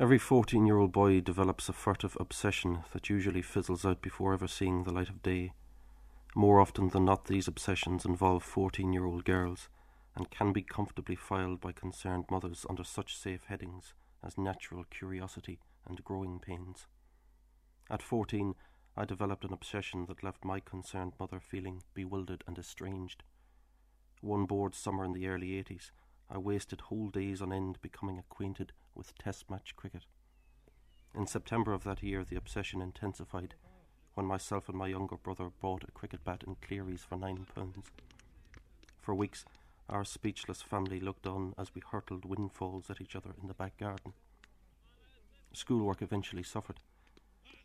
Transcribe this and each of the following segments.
Every 14 year old boy develops a furtive obsession that usually fizzles out before ever seeing the light of day. More often than not, these obsessions involve 14 year old girls and can be comfortably filed by concerned mothers under such safe headings as natural curiosity and growing pains. At 14, I developed an obsession that left my concerned mother feeling bewildered and estranged. One bored summer in the early 80s, I wasted whole days on end becoming acquainted with Test match cricket. In September of that year, the obsession intensified when myself and my younger brother bought a cricket bat in Cleary's for nine pounds. For weeks, our speechless family looked on as we hurtled windfalls at each other in the back garden. Schoolwork eventually suffered.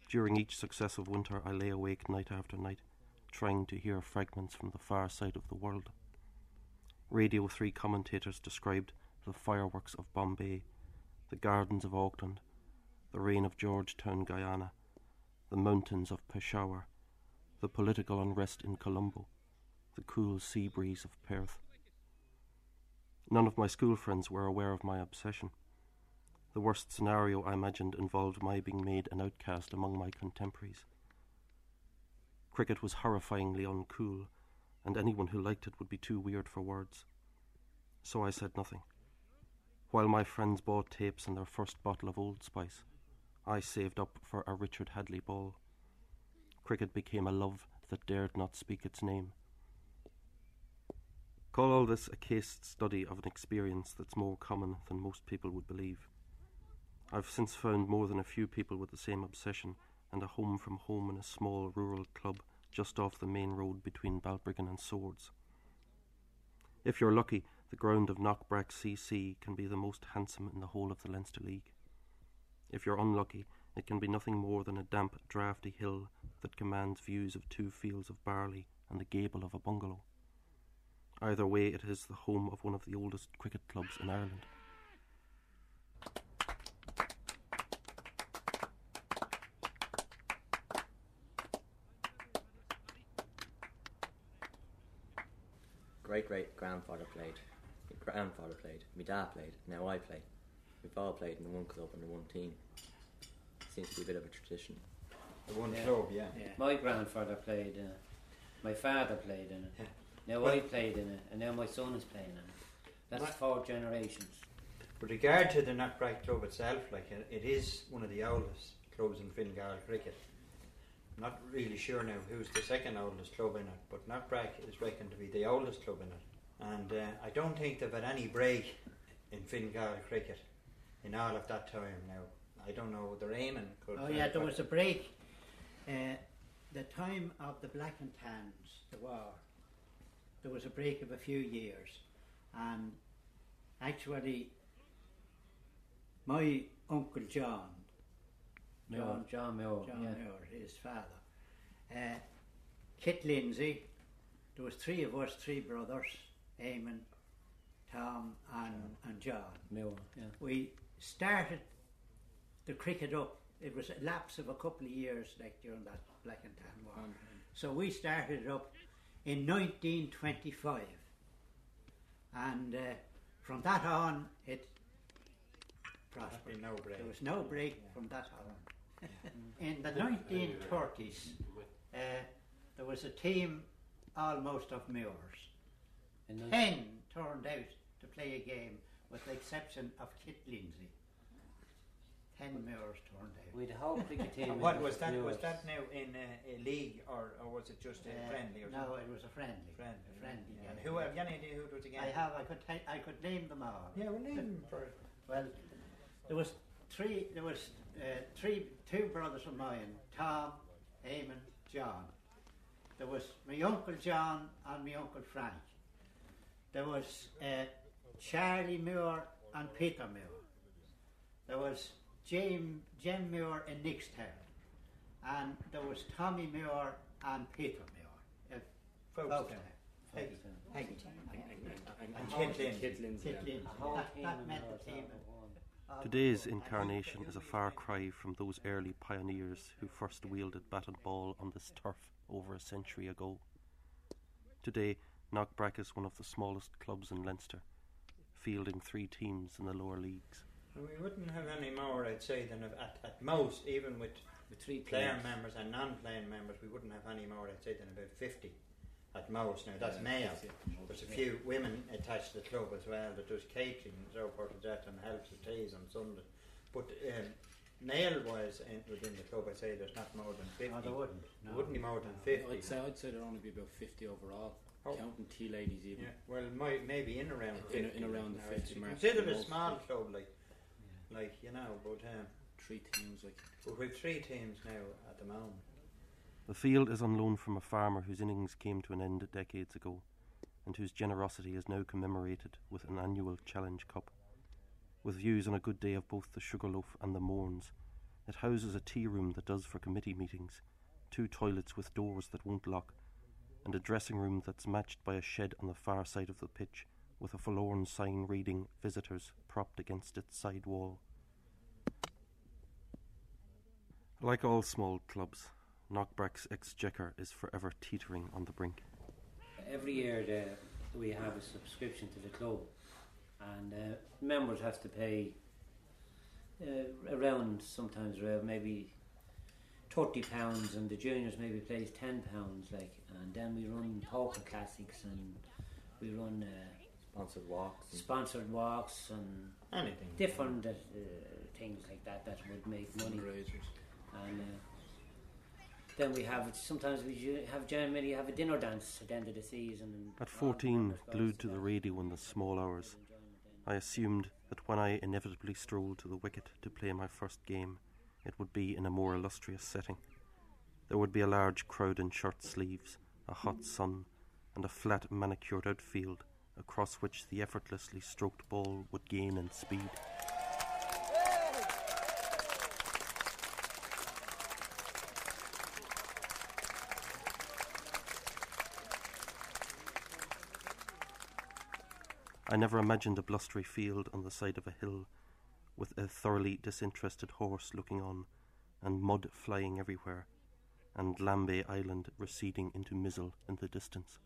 During each successive winter, I lay awake night after night, trying to hear fragments from the far side of the world. Radio 3 commentators described the fireworks of Bombay the gardens of Auckland, the rain of Georgetown, Guyana, the mountains of Peshawar, the political unrest in Colombo, the cool sea breeze of Perth. None of my school friends were aware of my obsession. The worst scenario I imagined involved my being made an outcast among my contemporaries. Cricket was horrifyingly uncool, and anyone who liked it would be too weird for words. So I said nothing. While my friends bought tapes and their first bottle of Old Spice, I saved up for a Richard Hadlee ball. Cricket became a love that dared not speak its name. Call all this a case study of an experience that's more common than most people would believe. I've since found more than a few people with the same obsession and a home from home in a small rural club just off the main road between Balbriggan and Swords. If you're lucky, the ground of Knockbrack CC can be the most handsome in the whole of the Leinster League. If you're unlucky, it can be nothing more than a damp, draughty hill that commands views of two fields of barley and the gable of a bungalow. Either way, it is the home of one of the oldest cricket clubs in Ireland. Great great grandfather played grandfather played, my dad played, now I play. We've all played in the one club and the one team. Seems to be a bit of a tradition. The one Yeah. club, yeah. Yeah. My grandfather played in it. My father played in it. Yeah. Now Well- I played in it, and now my son is playing in it. That's Right. four generations. With regard to the Knockbrack Club itself, like it, it is one of the oldest clubs in Fingal cricket. I'm not really sure now who's the second oldest club in it, but Knockbrack is reckoned to be the oldest club in it. And uh, I don't think they've had any break in Fingal cricket in all of that time now. I don't know, they're aiming. Could Oh yeah, there was a break. Uh, the time of the Black and Tans, the war, there was a break of a few years, and actually, my uncle John, John, John Moore. John yeah. Moore, his father, uh, Kit Lindsay, there was three of us, three brothers, Eamon, Tom, and, and John Moore. Yeah. we started the cricket up. It was a lapse of a couple of years, like during that Black and Tan War. So we started it up in 1925, and uh, from that on, it prospered. No break. There was no break from that on. in the 1930s, uh, there was a team almost of Moores. And then- Ten turned out to play a game, with the exception of Kit Lindsay. Ten Moores turned out. We had a whole cricket team. What was that? Was that now in uh, a league or, or was it just a Uh, friendly? Or no, it was a friendly. friendly. A friendly And game. who have you any idea who it was again? I have. I could. ta- I could name them all. Yeah, we well, name them for Well, there was three. There was uh, three, two brothers of mine: Tom, Eamon, John. There was my uncle John and my uncle Frank. There was uh, Charlie Muir and Peter Muir. There was Jim, Jem Moore in Nixtown, and there was Tommy Muir and Peter Muir. Uh, Folkestone. Folkestone. Peggy. Peggy. And And Kit Lindsay. Kit Lindsay. A whole That, that meant the team. Today's incarnation is a far cry from those early pioneers who first wielded bat and ball on this turf over a century ago. Today, Knockbrack is one of the smallest clubs in Leinster, fielding three teams in the lower leagues. And we wouldn't have any more, I'd say, than at, at most, even with With three player players. members and non-playing members, we wouldn't have any more, I'd say, than about 50 at most. Now, that's male. There's a few women attached to the club as well that does catering and so forth and that and helps with teas on Sunday. But um, male-wise in, within the club, I'd say there's not more than 50. No, they wouldn't. No. There wouldn't be more than No. 50. I'd say I'd say there'd only be about fifty overall, Oh. counting tea ladies even. Yeah, well, might, maybe in around In- 50. in around the now, it's 50 mark. Consider it a small club, like, Yeah. like you know, but, um, Three teams like but we've three teams now at the moment. The field is on loan from a farmer whose innings came to an end decades ago, and whose generosity is now commemorated with an annual Challenge Cup. With views on a good day of both the Sugarloaf and the Mournes, it houses a tea room that does for committee meetings, two toilets with doors that won't lock, and a dressing room that's matched by a shed on the far side of the pitch with a forlorn sign reading Visitors propped against its side wall. Like all small clubs, Knockbrack's exchequer is forever teetering on the brink. Every year the, we have a subscription to the club, and uh, members have to pay uh, around sometimes around maybe thirty pounds, and the juniors maybe plays ten pounds. Like, and then we run poker classics, and we run uh, Sponsored walks. sponsored walks and Anything. different uh, things like that that would make money. fundraisers. And uh, then we have sometimes we have generally have a dinner dance at the end of the season. And At 14, glued to the radio in the small hours, I assumed that when I inevitably strolled to the wicket to play my first game, it would be in a more illustrious setting. There would be a large crowd in shirt sleeves, a hot sun, and a flat manicured outfield across which the effortlessly stroked ball would gain in speed. I never imagined a blustery field on the side of a hill, with a thoroughly disinterested horse looking on, and mud flying everywhere, and Lambay Island receding into Mizzle in the distance.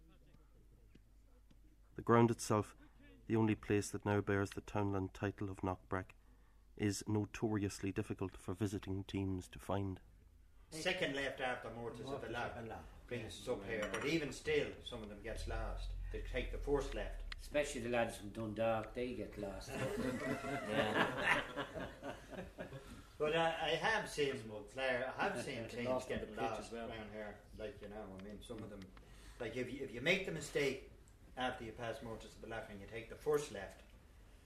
The ground itself, the only place that now bears the townland title of Knockbrack, is notoriously difficult for visiting teams to find. Second left after Murta's of the lab brings us up here, but even still, some of them gets lost. They take the first left. Especially the lads from Dundalk, they get lost. But I, I have seen Claire, I have seen teams getting lost well. around here. Like you know, I mean, some of them, like if you if you make the mistake after you pass Murta's to the left and you take the first left,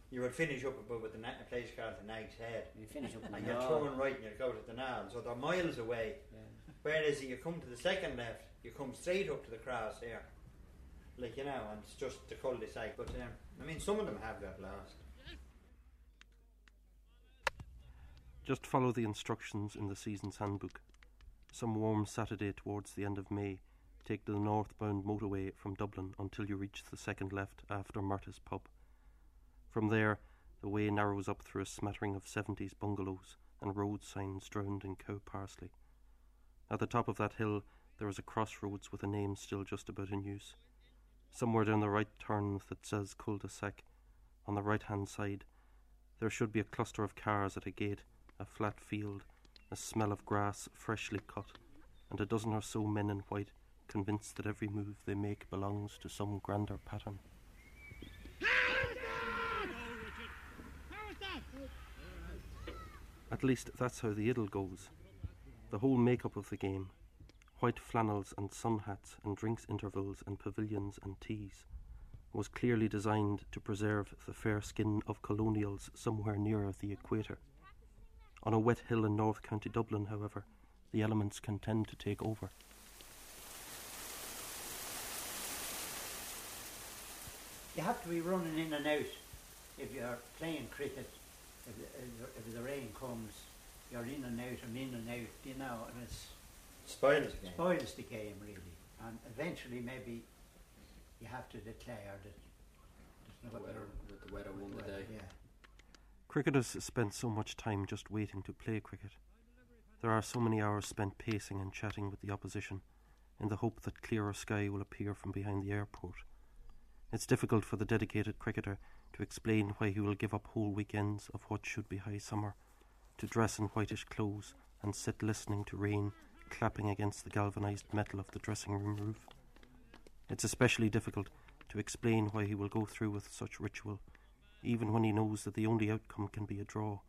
you would finish up above with the na- a place called the Knight's Head, You finish up and you're turn right and you go to the Naul, so they're miles away. Yeah. Whereas if you come to the second left, you come straight up to the cross here. Like, you know, and it's just the cul-de-sac. But, um, I mean, some of them have got lost. Just follow the instructions in the season's handbook. Some warm Saturday towards the end of May, take the northbound motorway from Dublin until you reach the second left after Murta's pub. From there, the way narrows up through a smattering of 70s bungalows and road signs drowned in cow parsley. At the top of that hill, there is a crossroads with a name still just about in use. Somewhere down the right turn that says cul de sac, on the right hand side, there should be a cluster of cars at a gate, a flat field, a smell of grass freshly cut, and a dozen or so men in white, convinced that every move they make belongs to some grander pattern. At least that's how the idyll goes. The whole make-up of the game white flannels and sun hats and drinks intervals and pavilions and teas was clearly designed to preserve the fair skin of colonials somewhere nearer the equator. On a wet hill in North County Dublin, however, the elements can tend to take over. You have to be running in and out if you're playing cricket. If, if, if the rain comes, you're in and out and in and out, you know, and it's Spoilers again. spoils the game really. And eventually, maybe you have to declare that there's The no weather, with the weather won the day. Yeah. Cricketers spend so much time just waiting to play cricket. There are so many hours spent pacing and chatting with the opposition in the hope that clearer sky will appear from behind the airport. It's difficult for the dedicated cricketer to to explain why he will give up whole weekends of what should be high summer, to dress in whitish clothes and sit listening to rain clapping against the galvanized metal of the dressing room roof. It's especially difficult to explain why he will go through with such ritual, even when he knows that the only outcome can be a draw,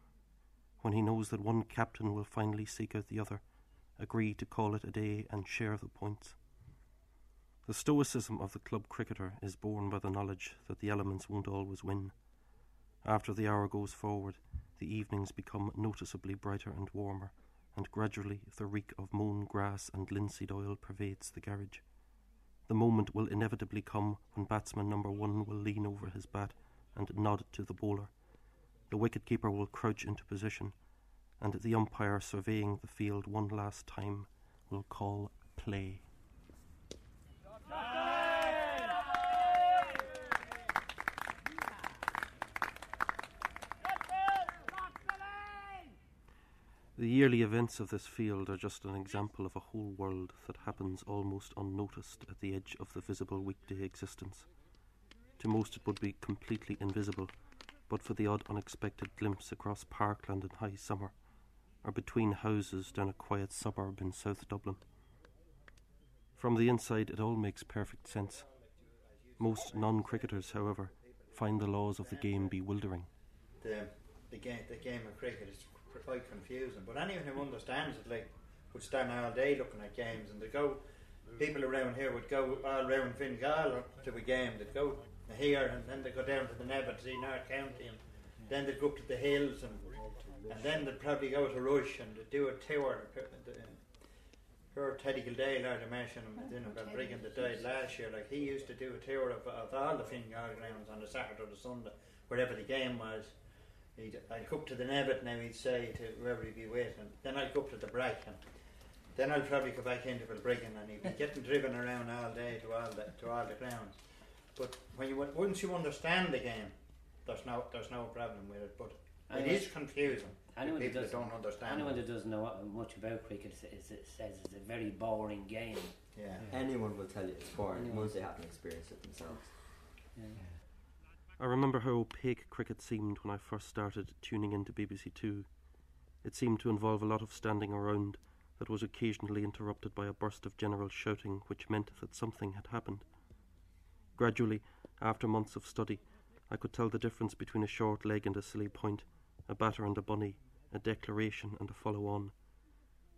when he knows that one captain will finally seek out the other, agree to call it a day, and share the points. The stoicism of the club cricketer is born by the knowledge that the elements won't always win. After the hour goes forward, the evenings become noticeably brighter and warmer, and gradually the reek of mown grass and linseed oil pervades the garage. The moment will inevitably come when batsman number one will lean over his bat and nod to the bowler. The wicket-keeper will crouch into position, and the umpire surveying the field one last time will call play. The yearly events of this field are just an example of a whole world that happens almost unnoticed at the edge of the visible weekday existence. To most, it would be completely invisible, but for the odd unexpected glimpse across parkland in high summer, or between houses down a quiet suburb in South Dublin. From the inside, it all makes perfect sense. Most non cricketers, however, find the laws of the game bewildering. The, the, game, the game of cricket is quite confusing. But anyone who understands it, like, would stand all day looking at games, and they go. People around here would go all around Fingal to a game. They'd go here, and then they'd go down to the Never to see North County, and then they'd go up to the hills, and and then they'd probably go to Rush and do a tour. Her Teddy Gildale, I'd imagine, him about Brigham that died last year. Like he used to do a tour of, of all the Fingal grounds on the Saturday or the Sunday, wherever the game was. He'd, I'd go up to the Nebbit now, he'd say to whoever he'd be with, and then I'd go up to the Bracken. Then I'd probably go back into Brigham and he'd be getting driven around all day to all the, to all the grounds. But when you once you understand the game, there's no there's no problem with it. But it is confusing. Anyone that, people that doesn't, don't understand. anyone it. that doesn't know much about cricket s- is, says it's a very boring game. Yeah. Anyone will tell you it's boring Anyone. once they haven't experienced it themselves. Yeah. I remember how opaque cricket seemed when I first started tuning into BBC Two. It seemed to involve a lot of standing around that was occasionally interrupted by a burst of general shouting, which meant that something had happened. Gradually, after months of study, I could tell the difference between a short leg and a silly point, a batter and a bunny, a declaration and a follow on.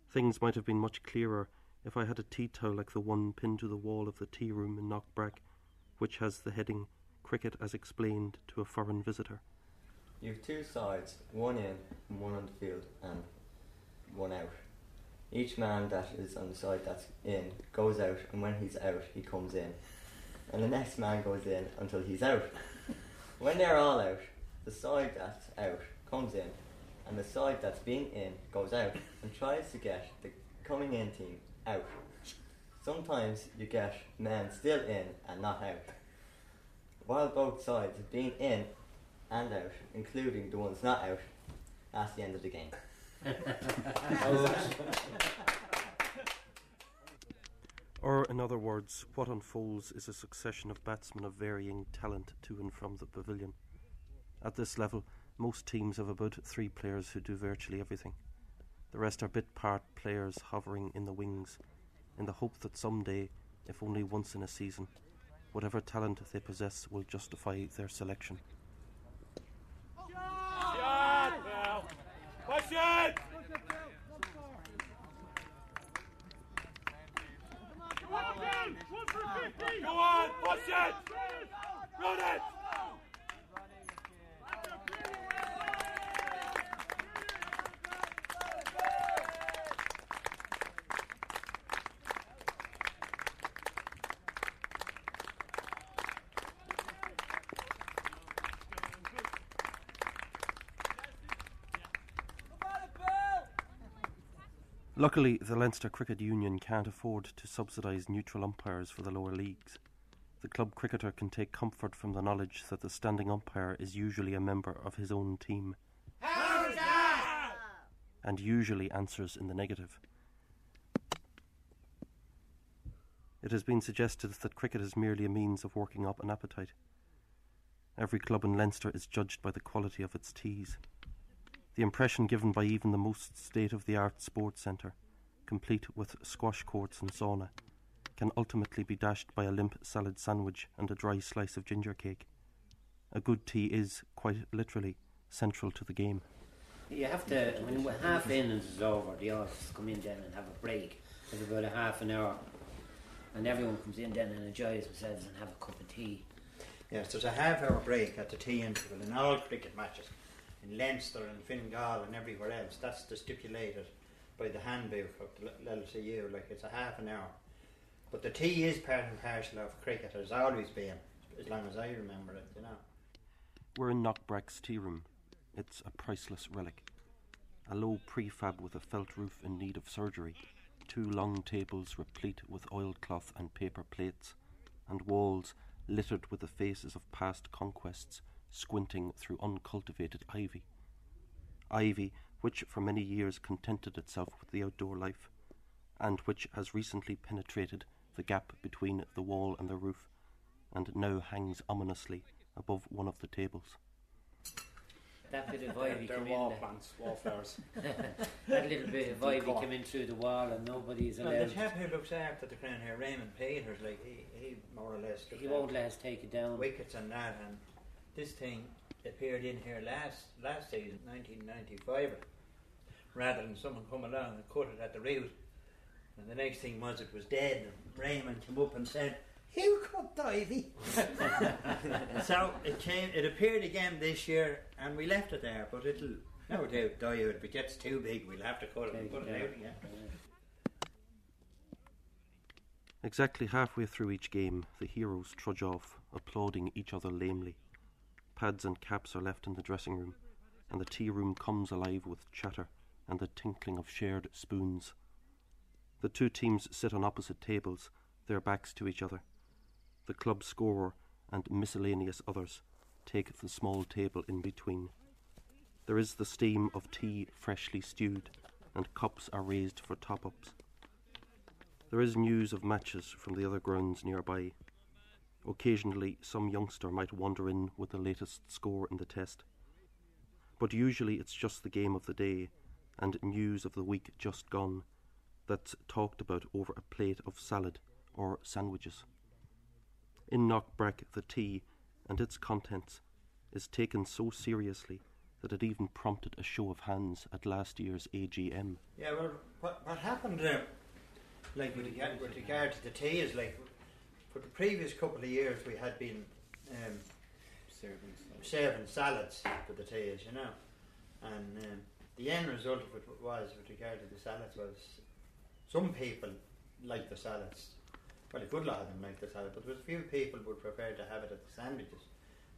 Things might have been much clearer if I had a tea towel like the one pinned to the wall of the tea room in Knockbrack, which has the heading Cricket as explained to a foreign visitor. You have two sides, one in and one on the field, and one out. Each man that is on the side that's in goes out, and when he's out, he comes in. And the next man goes in until he's out. When they're all out, the side that's out comes in, and the side that's being in goes out and tries to get the coming in team out. Sometimes you get men still in and not out. While both sides have been in and out, including the ones not out, that's the end of the game. Or, in other words, what unfolds is a succession of batsmen of varying talent to and from the pavilion. At this level, most teams have about three players who do virtually everything. The rest are bit part players hovering in the wings, in the hope that someday, if only once in a season, whatever talent they possess will justify their selection. Go on, push it! Run it! Luckily, the Leinster Cricket Union can't afford to subsidise neutral umpires for the lower leagues. The club cricketer can take comfort from the knowledge that the standing umpire is usually a member of his own team. And usually answers in the negative. It has been suggested that cricket is merely a means of working up an appetite. Every club in Leinster is judged by the quality of its teas. The impression given by even the most state of the art sports centre, complete with squash courts and sauna, can ultimately be dashed by a limp salad sandwich and a dry slice of ginger cake. A good tea is, quite literally, central to the game. You have to, when we're half innings is over, the artists come in then and have a break of about a half an hour. And everyone comes in then and enjoys themselves and have a cup of tea. Yes, there's a half hour break at the tea interval in all cricket matches. In Leinster and Fingal and everywhere else. That's the stipulated by the handbook of the LCU. Like it's a half an hour. But the tea is part and parcel of cricket. Has always been, as long as I remember it. You know. We're in Knockbrack's tea room. It's a priceless relic. A low prefab with a felt roof in need of surgery, two long tables replete with oilcloth and paper plates, and walls littered with the faces of past conquests squinting through uncultivated ivy. Ivy which for many years contented itself with the outdoor life, and which has recently penetrated the gap between the wall and the roof, and now hangs ominously above one of the tables. That bit of ivy They're came wall in. plants, wallflowers. That little bit of ivy Decor. came in through the wall and nobody's allowed. Well, the chap who looks after the crown here, Raymond Peters, like he, he more or less He won't let us take it down. wickets and that, and this thing appeared in here last last season, 1995, rather than someone come along and cut it at the root. And the next thing was it was dead, and Raymond came up and said, "Who cut ivy." so it came, it appeared again this year, and we left it there, but it'll no doubt die out. If it gets too big, we'll have to cut it and put it it out again. Exactly halfway through each game, the heroes trudge off, applauding each other lamely. Pads and caps are left in the dressing room, and the tea room comes alive with chatter and the tinkling of shared spoons. The two teams sit on opposite tables, their backs to each other. The club scorer and miscellaneous others take the small table in between. There is the steam of tea freshly stewed, and cups are raised for top ups. There is news of matches from the other grounds nearby. Occasionally, some youngster might wander in with the latest score in the test. But usually, it's just the game of the day and news of the week just gone that's talked about over a plate of salad or sandwiches. In Knockbrack, the tea and its contents is taken so seriously that it even prompted a show of hands at last year's AGM. Yeah, well, what, what happened, uh, like with regard, with regard to the tea, is like for the previous couple of years we had been um, Servants. like- serving salads for the teas, you know, and um, the end result of it was, with regard to the salads, was some people like the salads. Well, a good lot of them like the salad, but there was a few people would prefer to have it at the sandwiches,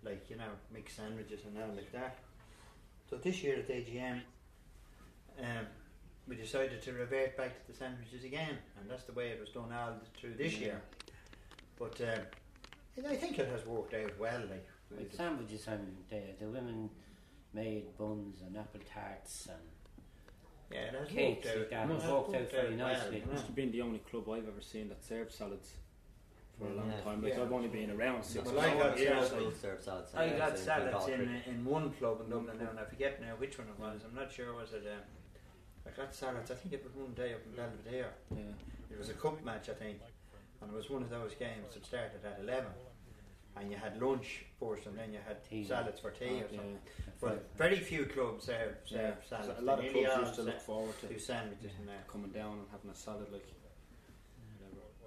like you know, mixed sandwiches and all like that. So this year at AGM, um, we decided to revert back to the sandwiches again, and that's the way it was done all through this year. But um, I think it has worked out well. Like, With did- sandwiches and the, the women made buns and apple tarts and yeah, it has cakes worked like out. that. it It's has worked out very well, nicely. you know. Must have been the only club I've ever seen that served salads for a long Yeah. time. Like Yeah. I've only been around six Well, or I seven got years. salads. Will salads. I uh, got salads in in one club in Dublin now, and I forget now which one it was. I'm not sure was it. Um, I got salads. I think it was one day up in Belvedere. Yeah. It was a cup match, I think, and it was one of those games that started at eleven, and you had lunch first, and then you had Tea. salads for tea or Yeah. something. But very few clubs serve Yeah. serve salads. A lot of clubs used to look forward to do sandwiches in there. coming down and having a salad like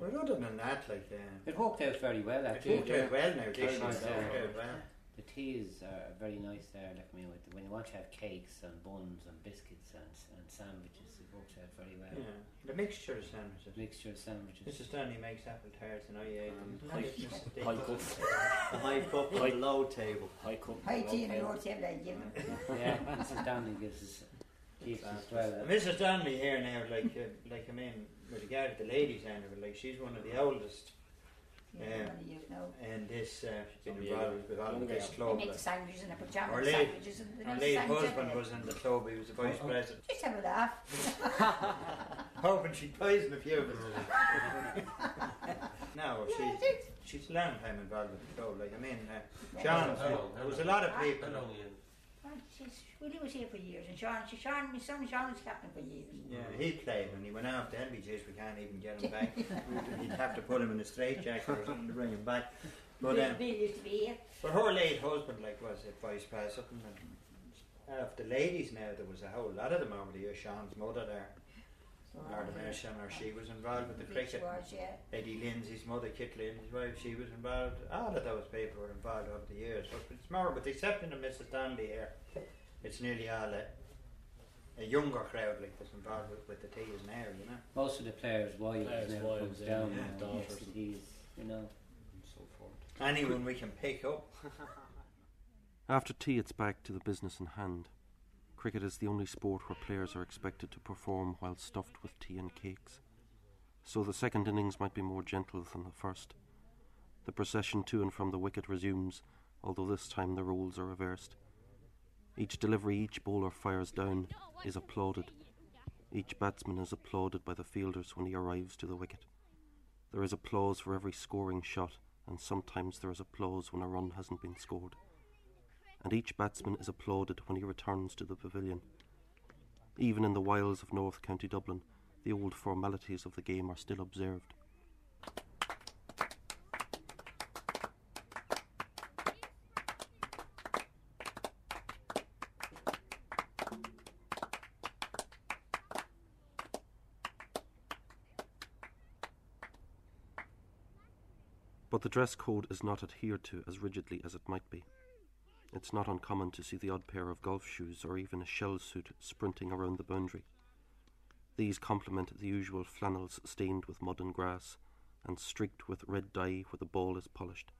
But other than that, like um, it worked out very well it actually. worked out well now. This Very year, nice, it worked yeah. out well. The teas are very nice there. Like I mean, with, when you want to have cakes and buns and biscuits and, and sandwiches, it works out very well. Yeah, the mixture of sandwiches. Mixture of sandwiches. Mrs. Stanley makes apple tarts and I ate them. Um, Not high- just high cup, The high cup and High- the low table. high cup. High tea and low table, I give them. yeah, Mrs. Danley gives us keeps us well. Mrs. Stanley here now, like, uh, like I mean, with regard to the ladies' end of it, like she's one of the oldest Yeah, Yeah. one you know. in this, uh, been Oh, yeah. involved with all of this Youngest. They make the Like. sandwiches and I put Our late- sandwiches and the Our nice late husband was in the club, he was the vice president. Just have a laugh. Hoping she'd poison a few of us. no, Yeah, she, she's a long time involved with the club. Like I mean, uh, Sean, there was a lot of people. Oh, jeez, Willie was here for years, and Sean, Sean, my son Sean was captain for years. Yeah, he played and he went off to LBJ's. We can't even get him back. You'd have to put him in a straitjacket or something to bring him back. But um, Bill used to be here. but her late husband, like, was a vice president. And of the ladies now, there was a whole lot of them over the years. Sean's mother there, Martha Mersham, or she was involved with the cricket. was, yeah. Eddie Lindsay's mother, Kit Lindsay's wife, she was involved. All of those people were involved over the years. But it's more, with the exception of Mrs. Stanley here, it's nearly all a, a younger crowd like that's involved with, with the teas now, you know. Most of the players' wives Players' now wives, comes yeah, down yeah, now, daughters. next to you know. and so forth. Anyone we can pick up. After tea, it's back to the business in hand. Cricket is the only sport where players are expected to perform while stuffed with tea and cakes. So the second innings might be more gentle than the first. The procession to and from the wicket resumes, although this time the roles are reversed. Each delivery each bowler fires down is applauded. Each batsman is applauded by the fielders when he arrives to the wicket. There is applause for every scoring shot, and sometimes there is applause when a run hasn't been scored and each batsman is applauded when he returns to the pavilion. Even in the wilds of North County Dublin, the old formalities of the game are still observed. Dress code is not adhered to as rigidly as it might be. It's not uncommon to see the odd pair of golf shoes or even a shell suit sprinting around the boundary. These complement the usual flannels stained with mud and grass and streaked with red dye where the ball is polished.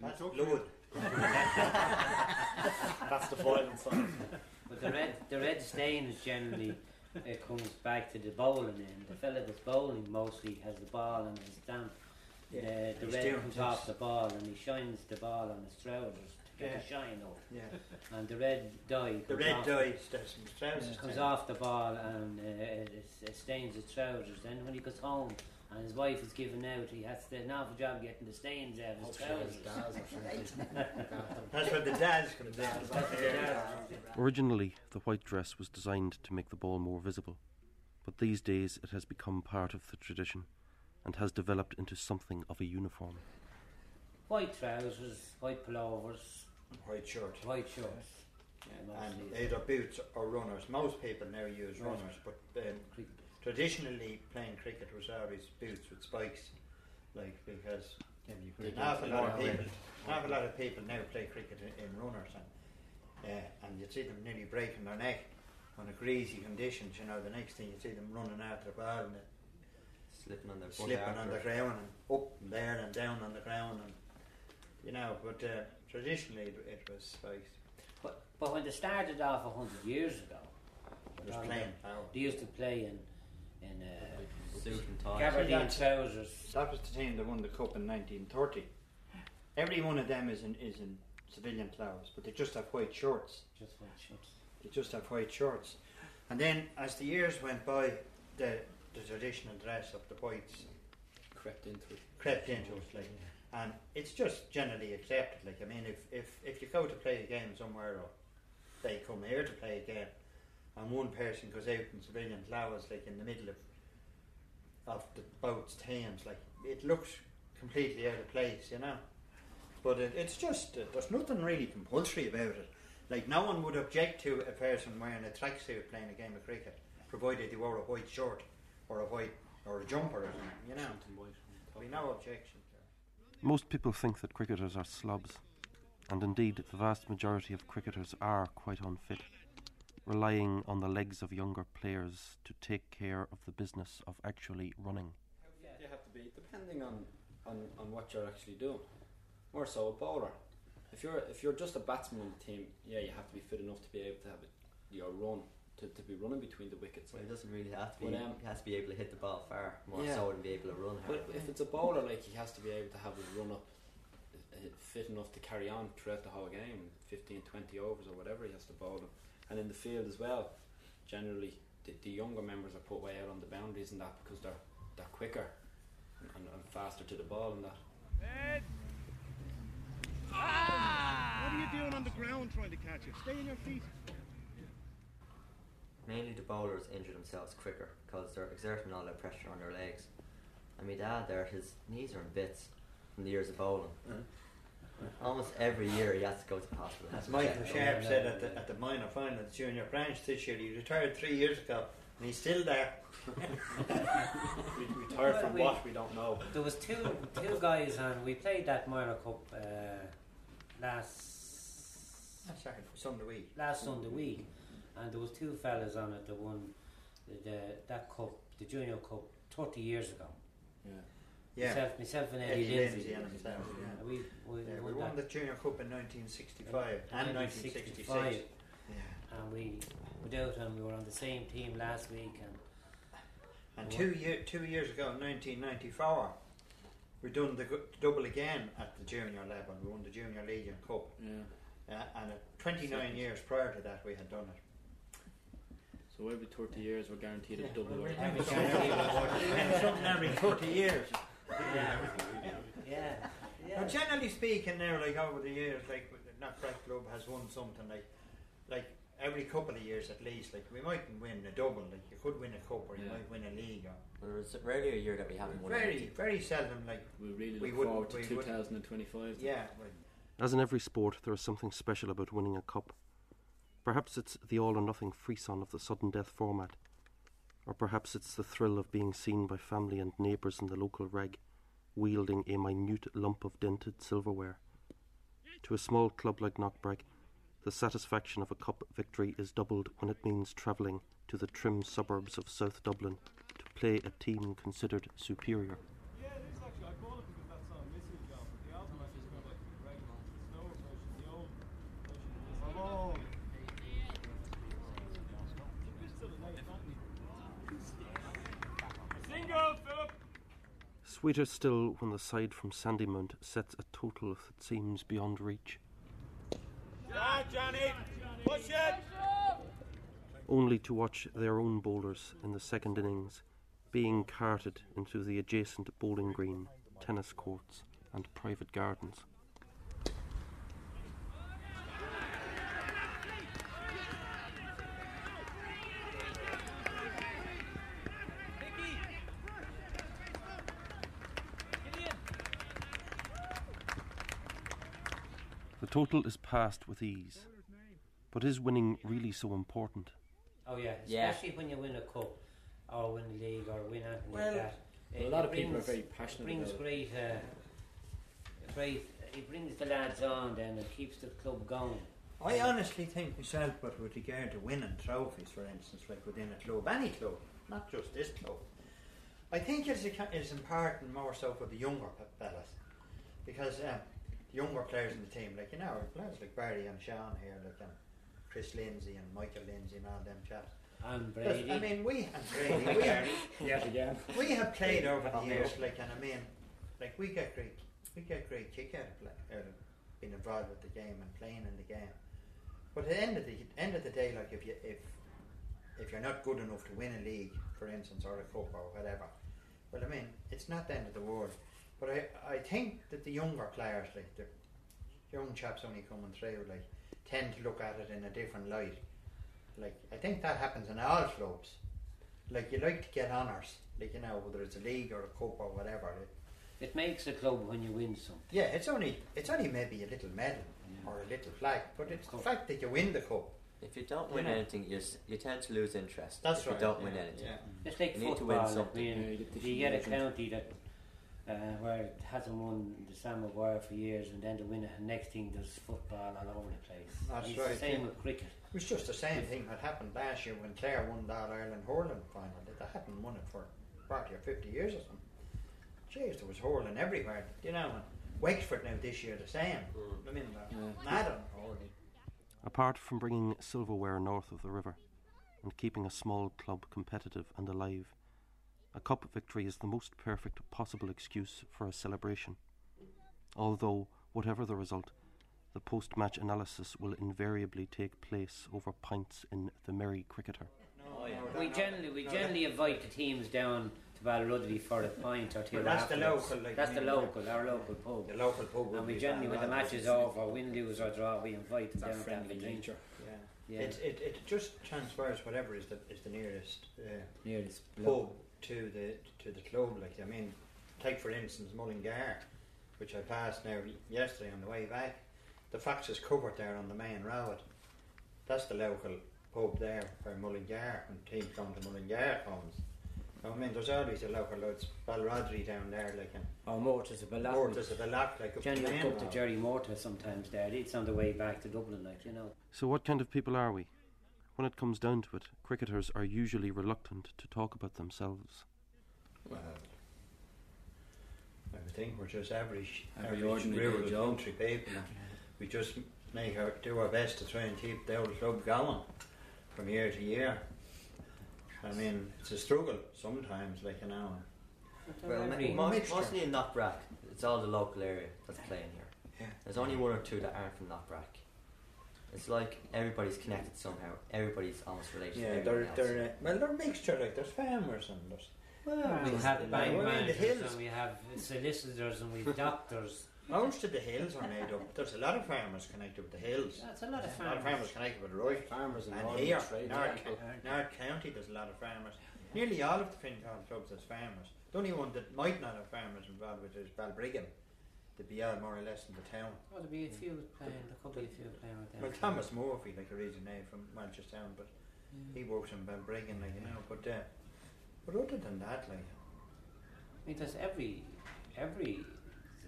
That's blood. That's the violent side. But the red, the red stain is generally it comes back to the bowling end. The fella that's bowling mostly has the ball and his stamp. Yeah, Uh, the red doing comes off the ball and he shines the ball on his trousers to get Yeah. the shine off. Yeah. And the red dye comes The red off, dye does comes off the ball and uh, it, it stains his trousers. Then when he goes home and his wife is given out, he has to an awful job getting the stains out of his trousers. That's where the dads come down. Originally, the white dress was designed to make the ball more visible, but these days it has become part of the tradition and has developed into something of a uniform. White trousers, white pullovers, White shirt. white shorts. Yeah, And either boots or runners. Most people now use runners, but um, traditionally playing cricket was always boots with spikes, like because Yeah, you an awful lot of people, an awful lot of people now play cricket in, in runners, and uh, and you see them nearly breaking their neck on a greasy conditions. You know, the next thing you see them running after the ball and it Slipping on their foot slipping on the ground and up and there and down on the ground and you know. But uh, traditionally it, it was spikes. But, but when they started off a hundred years ago, was plain they used to play in in uh, Suit and tie. gabardine trousers. That was the team that won the cup in 1930. Every one of them is in is in civilian clothes, but they just have white shorts. Just white shorts. They just have white shorts. And then, as the years went by, the the traditional dress of the whites crept into it. crept into it, like, and it's just generally accepted. Like, I mean, if if if you go to play a game somewhere, or they come here to play a game, and one person goes out in civilian clothes, like in the middle of of the boat's Thames, like it looks completely out of place, you know. But it, it's just uh, there's nothing really compulsory about it. Like no one would object to a person wearing a tracksuit playing a game of cricket, provided they wore a white shirt or a white or a jumper or something, you know. Something white Be no objection. Most people think that cricketers are slobs, and indeed the vast majority of cricketers are quite unfit, relying on the legs of younger players to take care of the business of actually running. You have to be depending on, on, on what you're actually doing. More so a bowler. If you're if you're just a batsman on the team, yeah, you have to be fit enough to be able to have it, your run to, to be running between the wickets. Well, it doesn't really have to be. But, um, he has to be able to hit the ball far more Yeah. so than be able to run. But if it's a bowler, like he has to be able to have his run up uh, fit enough to carry on throughout the whole game, 15, 20 overs or whatever he has to bowl them. And in the field as well, generally the, the younger members are put way out on the boundaries and that because they're they're quicker and, and, and faster to the ball and that. Ben! What are you doing on the ground trying to catch it? Stay on your feet. Mainly the bowlers injure themselves quicker because they're exerting all that pressure on their legs. And my dad there, his knees are in bits from the years of bowling. Almost every year he has to go to the hospital. As Michael Sharp said at the, at the minor final at the junior branch this year, he retired three years ago and he's still there. We retired from we- what we don't know. There was two two guys and we played that minor cup uh, last That's sorry, for Sunday week. last Sunday week, and there was two fellas on it that won the, the that cup, the junior cup, thirty years ago. Yeah. Yeah. Myself, myself and Eddie, Eddie Lindsay. Lindsay and himself, yeah. We we, Yeah, we won won that the Junior Cup in 1965 and 1966. 1965. Yeah. and we went out and we were on the same team last week and And two year, two years ago, in 1994, we done the gu- double again at the junior level. We won the Junior League and Cup. Yeah. Uh, and at 29 years prior to that, we had done it. So every 30 years we're guaranteed a double well, or we something- we have something every 30 years. yeah, yeah, yeah. Now, generally speaking, now, like over the years, like the Knockbrack Club has won something like, like every couple of years at least. Like we mightn't win a double, like you could win a cup or you Yeah. might win a league. Or Well, there's rarely a year that we haven't won very, anything. very seldom. Like We really look wouldn't- forward to we wouldn't- 2025. yeah, well, As in every sport, there is something special about winning a cup. Perhaps it's the all or nothing frisson of the sudden death format, or perhaps it's the thrill of being seen by family and neighbours in the local reg, wielding a minute lump of dented silverware. To a small club like Knockbrack, the satisfaction of a cup victory is doubled when it means travelling to the trim suburbs of South Dublin to play a team considered superior. Yeah, it is actually. I bought it because that song Missy was on, but the album I just got like the regular, the slower version, the old version. Oh, Single, Philip! Sweeter still when the side from Sandymount sets a total that seems beyond reach. Yeah, Johnny! Push it! only to watch their own bowlers in the second innings being carted into the adjacent bowling green, tennis courts, and private gardens. Total is passed with ease. But is winning really so important? Oh yeah, Yeah. especially when you win a cup or win a league or win anything Well, like that. A lot it of people are brings- very It passionate brings about it. great, uh, great. It brings the lads on, then it keeps the club going. I honestly think myself, but with regard to winning trophies, for instance, like within a club, any club, not just this club, I think it's, a, it's important more so for the younger pe- fellas because um, the younger players in the team, like you know, players like Barry and Sean here, like um, Chris Lindsay and Michael Lindsay and all them chaps. And Brady. I mean, we and Brady, we have, Yet again. we have played over the years, like, and I mean, like we get great, we get great kick out of, play, out of being involved with the game and playing in the game. But at the end of the end of the day, like if you if if you're not good enough to win a league, for instance, or a cup or whatever, well, I mean, it's not the end of the world. But I I think that the younger players, like the young chaps only coming through, like tend to look at it in a different light. Like I think that happens in all clubs. Like you like to get honours, like you know whether it's a league or a cup or whatever. It, It makes a club when you win something. yeah, it's only it's only maybe a little medal or a little flag, but it's the fact that you win the cup. If you don't win Yeah. anything, you, you tend to lose interest. That's if right. you don't yeah, win anything. Yeah. It's like You need to football. win I something. mean, Yeah, you get you get a county that uh, where it hasn't won the Sam Maguire for years, and then to win it, and next thing there's football all over the place. That's it's right, the same yeah. with cricket. It was just the same thing that happened last year when Clare won that Ireland hurling final. They hadn't won it for probably fifty years or something. Jeez, there was hurling everywhere, you know. And Wexford now this year the same. I mean, they're Yeah. mad on hurling. Apart from bringing silverware north of the river and keeping a small club competitive and alive, a cup victory is the most perfect possible excuse for a celebration. Although, whatever the result, the post match analysis will invariably take place over pints in the Merry Cricketer. No, no, We generally we generally invite the teams down to to for a pint or two. Well, that's the local, like, that's the local, our local pub. The local pub. And we generally, when the Balruddy. match is over, win, lose or draw, we invite them It's down that to have a friendly drink. nature. Yeah. Yeah. It, it, it just transfers whatever is the is the nearest uh, Near this pub to the to the club. Like I mean, take for instance Mullingar, which I passed now yesterday on the way back. The Fox is covered there on the main road. That's the local pub there where Mullingar and team come to Mullingar comes. I mean, there's always a local loads Balrothery down there, like and Or Murta's of Balak. Murta's of a lot, like up Generally, the we main go up to. Jerry Murta's sometimes there. It's on the way back to Dublin, like, you know. So, what kind of people are we? When it comes down to it, cricketers are usually reluctant to talk about themselves. Well, I think we're just average, Every average ordinary rural day country people. and We just make our do our best to try and keep the old club going from year to year. I mean, it's a struggle sometimes, like an hour. Well, Every- most, mostly in Knockbrack, it's all the local area that's playing here. Yeah. There's only one or two that aren't from Knockbrack. It's like everybody's connected somehow. Everybody's almost related. to Yeah, everyone they're else. they're uh, well, they're mixture. Like there's farmers and there's well, we have it- bank I mean, the hills- and we have solicitors and we've doctors. most of the hills are made up. There's a lot of farmers connected with the hills. That's a lot of farmers. A lot of farmers. farmers connected with the right. farmers and, And here, trades North, people. North County, there's a lot of farmers. Nearly all of the Fingal clubs has farmers. The only one that might not have farmers involved with is Balbriggan. They'd be all more or less in the town. Well, there'll be a few playing, there could be a few playing with them. Well, Thomas Murphy, like a reason name from Manchester Town, but he works in Balbriggan, like you know. But uh, but other than that, like I mean, there's every, every,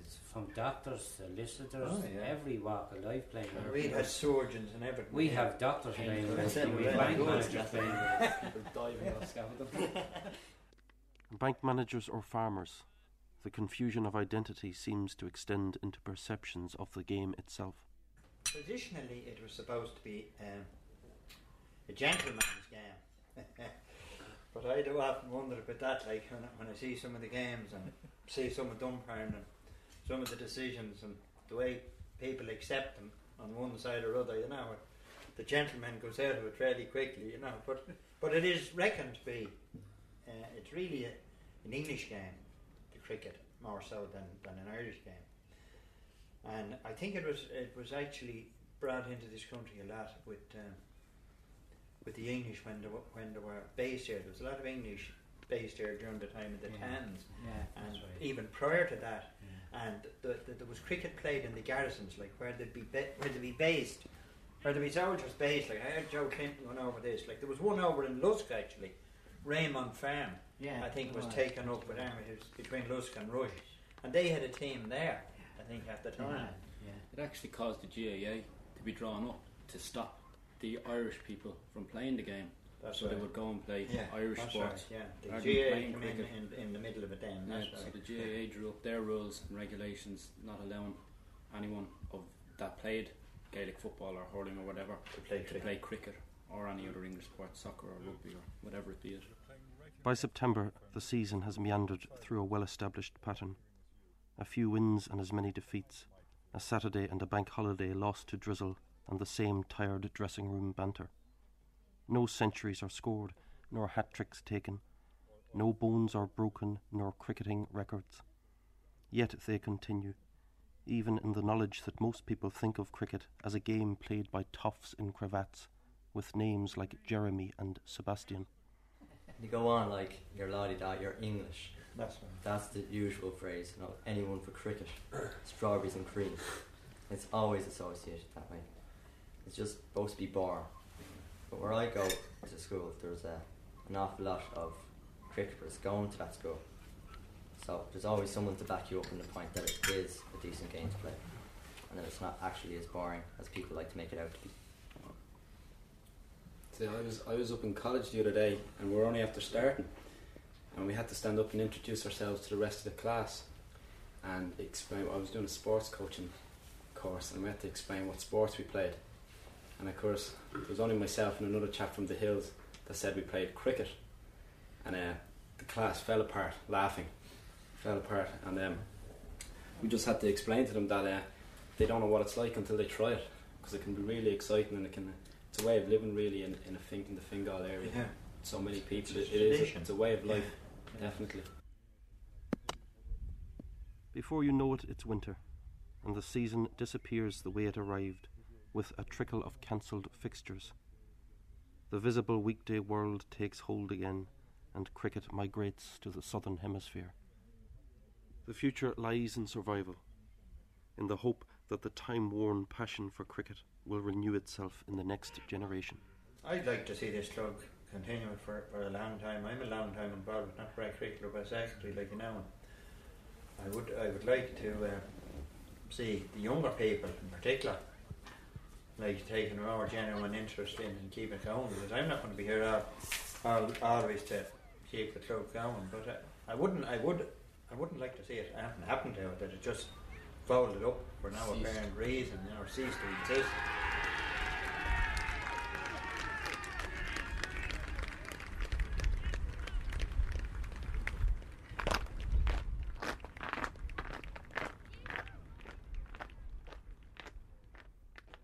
it's from doctors, solicitors, Oh, yeah. every walk of life playing with we have had surgeons and everything. We have doctors playing with us, That's we have bank yeah. managers playing with us. Diving off scaffolding. Bank managers or farmers, the confusion of identity seems to extend into perceptions of the game itself. Traditionally, it was supposed to be um, a gentleman's game. but I do often wonder about that, like when I, when I see some of the games and see some of umpiring and some of the decisions and the way people accept them on one side or other, you know. The gentleman goes out of it fairly quickly, you know. But but it is reckoned to be, uh, it's really a, an English game, cricket, more so than, than an Irish game and I think it was it was actually brought into this country a lot with um, with the English when they were, when they were based here. There was a lot of English based here during the time of the Yeah. tans, Yeah, and right. even prior to that. And the, the, there was cricket played in the garrisons, like where they'd be ba- where they'd be based, where there'd be soldiers based. Like I heard Joe Clinton went over this. Like there was one over in Lusk actually, Raymond Farm. Yeah, I think was right. taken up with army. It was between Lusk and Rush, and they had a team there. I think at the time. It actually caused the GAA to be drawn up to stop the Irish people from playing the game. That's so right. they would go and play Yeah, Irish that's sports. right, yeah. The GAA came in, in, in the middle of it then. Yeah, That's so the GAA drew up their rules and regulations, not allowing anyone of that played Gaelic football or hurling or whatever To play to cricket. play cricket or any other English sport, soccer or rugby or whatever it be. It. By September, the season has meandered through a well established pattern. A few wins and as many defeats, a Saturday and a bank holiday lost to drizzle, and the same tired dressing room banter. No centuries are scored, nor hat tricks taken. No bones are broken, nor cricketing records. Yet they continue, even in the knowledge that most people think of cricket as a game played by toffs in cravats, with names like Jeremy and Sebastian. You go on like you're laddie da, you're English. That's right. That's the usual phrase. You know, anyone for cricket, strawberries and cream. It's always associated that way. It's just supposed to be boring. But where I go to school, there's a, an awful lot of cricketers going to that school. So there's always someone to back you up on the point that it is a decent game to play, and that it's not actually as boring as people like to make it out to be. I was I was up in college the other day, and we are only after starting, and we had to stand up and introduce ourselves to the rest of the class, and explain. I was doing a sports coaching course, and we had to explain what sports we played, and of course it was only myself and another chap from the hills that said we played cricket, and uh, the class fell apart laughing, fell apart, and um, we just had to explain to them that uh, they don't know what it's like until they try it, because it can be really exciting and it can. It's a way of living, really, in, in, a fin- in the Fingal area. Yeah. So many people. It's It, it is. It's a way of life. Definitely. Before you know it, it's winter, and the season disappears the way it arrived, with a trickle of cancelled fixtures. The visible weekday world takes hold again, and cricket migrates to the southern hemisphere. The future lies in survival, in the hope that the time worn passion for cricket will renew itself in the next generation. I'd like to see this club continue for, for a long time. I'm a long time involved with Naul Cricket Club as secretary, like you know. I would I would like to uh, see the younger people in particular like taking a more genuine interest in and keeping it going because I'm not going to be here all, all, always to keep the club going. But uh, I wouldn't I would I wouldn't like to see it happen, happen to it that it just folded up for no apparent reason, or ceased to exist.